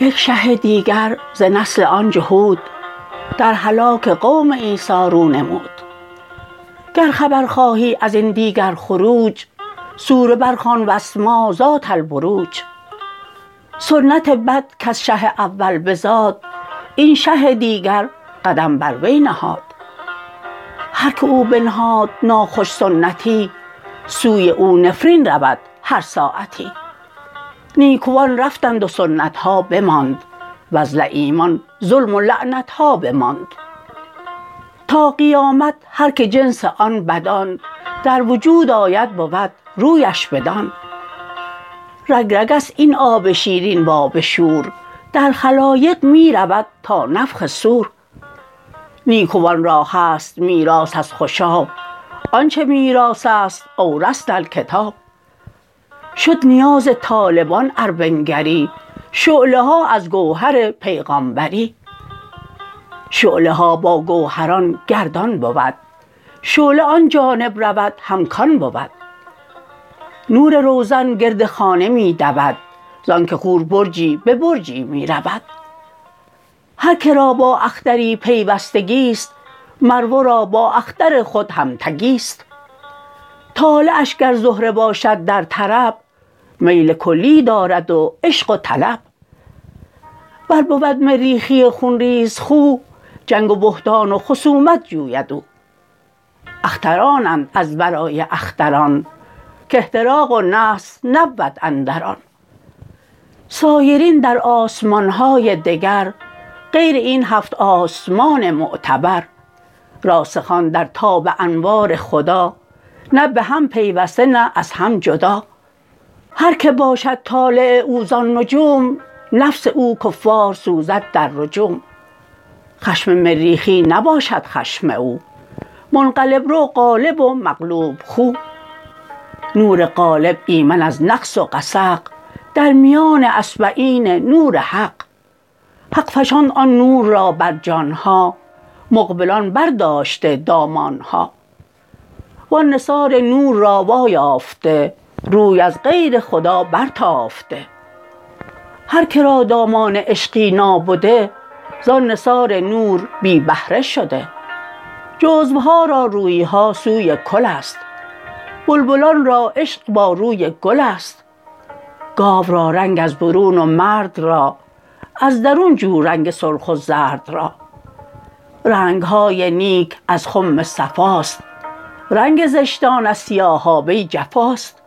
یک شه دیگر ز نسل آن جهود در هلاک قوم عیسی رو نمود. گر خبر خواهی ازین دیگر خروج سوره برخوان واسماء ذات البروج. سنت بد کز شه اول بزاد این شه دیگر قدم بر وی نهاد. هر که او بنهاد ناخوش سنتی سوی او نفرین رود هر ساعتی. نیکوان رفتند و سنت ها بماند وز لییمان ظلم و لعنت ها بماند. تا قیامت هر که جنس آن بدان در وجود آید بود رویش بدان. رگ رگست این آب شیرین و آب شور در خلایق می رود تا نفخ صور. نیکوان را هست میراث از خوشاب آنچ میراث است اورثنا الکتاب شد نیاز طالبان ار بنگری شعله ها از گوهر پیغامبری. شعله ها با گوهران گردان بود شعله آن جانب رود هم کان بود. نور روزن گرد خانه می دود زانک حور برجی به برجی می رود. هر که را با اختری پیوستگیست مر ورا با اختر خود همتگیست طالعش گر زهره باشد در طرب میل کلی دارد و عشق و طلب. ور بود مریخی خون ریز خو جنگ و بهتان و خصومت جوید او. اخترانند از برای اختران کاحتراق و نحس نبود اندر آن سایرین در آسمان های دگر غیر این هفت آسمان معتبر. راسخان در تاب انوار خدا نه به هم پیوسته نه از هم جدا. هر که باشد طالع او زان نجوم نفس او کفار سوزد در رجوم. خشم مریخی نباشد خشم او منقلب رو غالب و مغلوب خو. نور غالب ایمن از نقص و غسق در میان اصبعین نور حق. حق فشاند آن نور را بر جان ها مقبلان برداشته دامان ها و آن نثار نور را وا یافته روی از غیر خدا برتافته. هر که را دامان عشقی نابده زان نثار نور بی بهره شده. جزو ها را روی ها سوی کل است. بلبلان را عشق با روی گل است. گاو را رنگ از برون و مرد را از درون جو رنگ سرخ و زرد را. رنگ های نیک از خم صفاست رنگ زشتان از سیاهابه جفاست.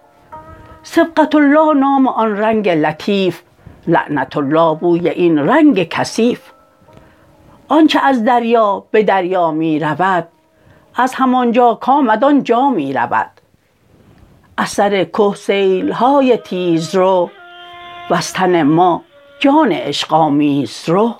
صبغة الله نام آن رنگ لطیف لعنت الله بوی این رنگ کثیف. آنچ از دریا به دریا می رود از همانجا کامد آنجا می رود. از سر که های تیزرو وز تن ما جان عشق آمیز رو